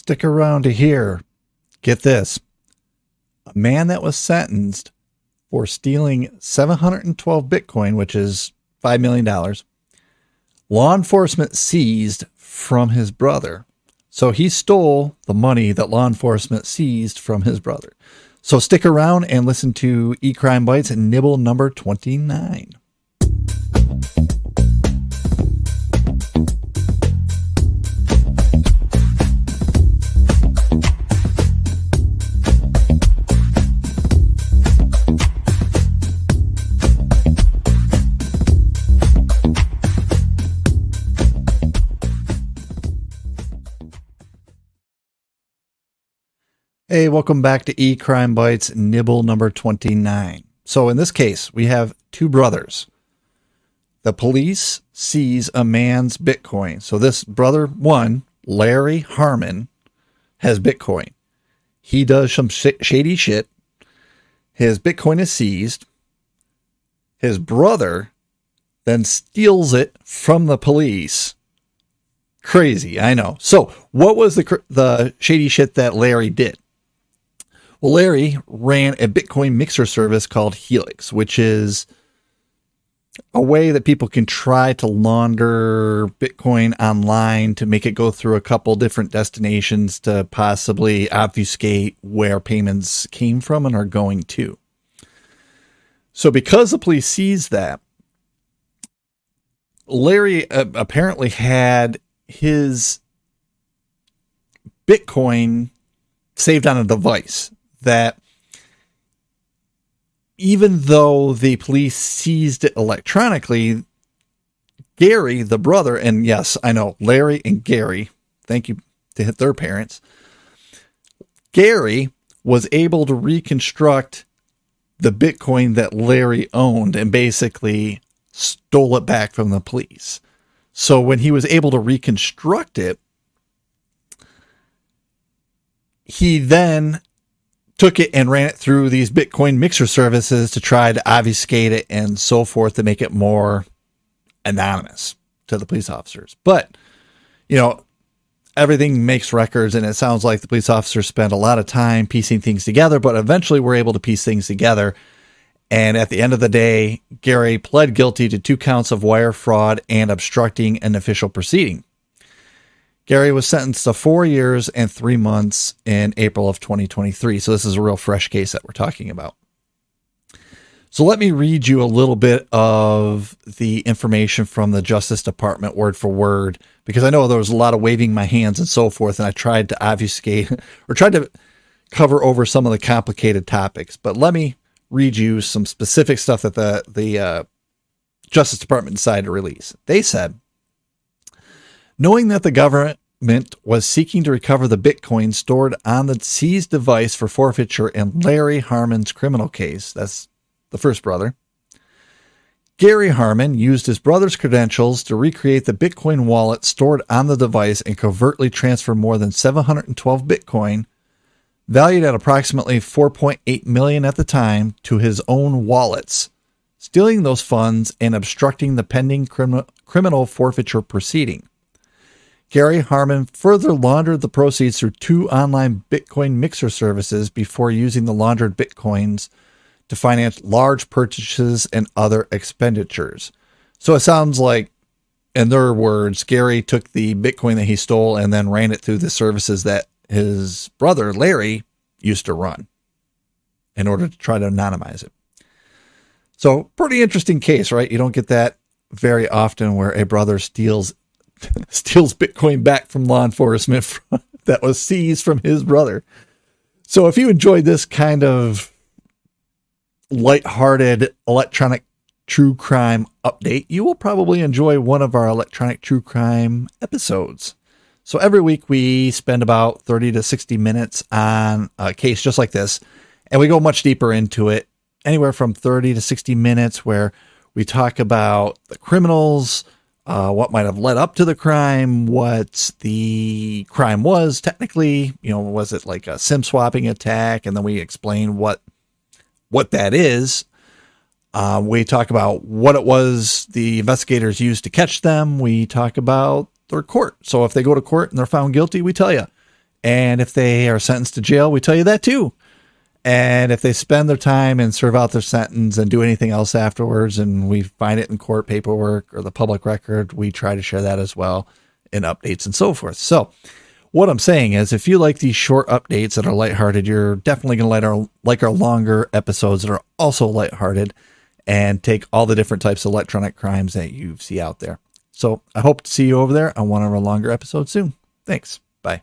stick around to hear. Get this. A man that was sentenced for stealing 712 Bitcoin, which is $5 million, law enforcement seized from his brother. So he stole the money that law enforcement seized from his brother. So stick around and listen to E Crime Bites and nibble number 29. Hey, welcome back to E Crime Bites nibble number 29. So, in this case, we have two brothers. The police seize a man's Bitcoin. So, this brother one, Larry Harmon, has Bitcoin. He does some sh- shady shit. His Bitcoin is seized. His brother then steals it from the police. Crazy, I know. So, what was the the shady shit that Larry did? Well, Larry ran a Bitcoin mixer service called Helix, which is a way that people can try to launder Bitcoin online to make it go through a couple different destinations to possibly obfuscate where payments came from and are going to. So, because the police seized that, Larry uh, apparently had his Bitcoin saved on a device that even though the police seized it electronically, Gary, the brother, and yes, I know Larry and Gary, thank you to their parents. Gary was able to reconstruct the Bitcoin that Larry owned and basically stole it back from the police. So when he was able to reconstruct it, he then took it and ran it through these Bitcoin mixer services to try to obfuscate it and so forth to make it more anonymous to the police officers. But, you know, everything makes records and it sounds like the police officers spent a lot of time piecing things together, but eventually we're able to piece things together. And at the end of the day, Gary pled guilty to two counts of wire fraud and obstructing an official proceeding. Gary was sentenced to four years and three months in April of 2023. So this is a real fresh case that we're talking about. So let me read you a little bit of the information from the Justice Department word for word, because I know there was a lot of waving my hands and so forth, and I tried to obfuscate or tried to cover over some of the complicated topics. But let me read you some specific stuff that the the uh, Justice Department decided to release. They said, knowing that the government Mint was seeking to recover the Bitcoin stored on the seized device for forfeiture in Larry Harmon's criminal case. That's the first brother. Gary Harmon used his brother's credentials to recreate the Bitcoin wallet stored on the device and covertly transfer more than 712 Bitcoin, valued at approximately 4.8 million at the time, to his own wallets, stealing those funds and obstructing the pending crim- criminal forfeiture proceeding. Gary Harmon further laundered the proceeds through two online Bitcoin mixer services before using the laundered Bitcoins to finance large purchases and other expenditures. So it sounds like, in their words, Gary took the Bitcoin that he stole and then ran it through the services that his brother, Larry, used to run in order to try to anonymize it. So, pretty interesting case, right? You don't get that very often where a brother steals steals Bitcoin back from law enforcement that was seized from his brother. So if you enjoyed this kind of light-hearted electronic true crime update, you will probably enjoy one of our electronic true crime episodes. So every week we spend about 30 to 60 minutes on a case just like this, and we go much deeper into it, anywhere from 30 to 60 minutes where we talk about the criminals, uh, what might have led up to the crime, what the crime was technically. You know, was it like a SIM swapping attack? And then we explain what what that is. Uh, we talk about what it was the investigators used to catch them. We talk about their court. So if they go to court and they're found guilty, we tell you And if they are sentenced to jail, we tell you that too. And if they spend their time and serve out their sentence and do anything else afterwards, and we find it in court paperwork or the public record, we try to share that as well in updates and so forth. So, what I'm saying is, if you like these short updates that are lighthearted, you're definitely going to like our, like our longer episodes that are also lighthearted and take all the different types of electronic crimes that you see out there. So, I hope to see you over there on one of our longer episodes soon. Thanks. Bye.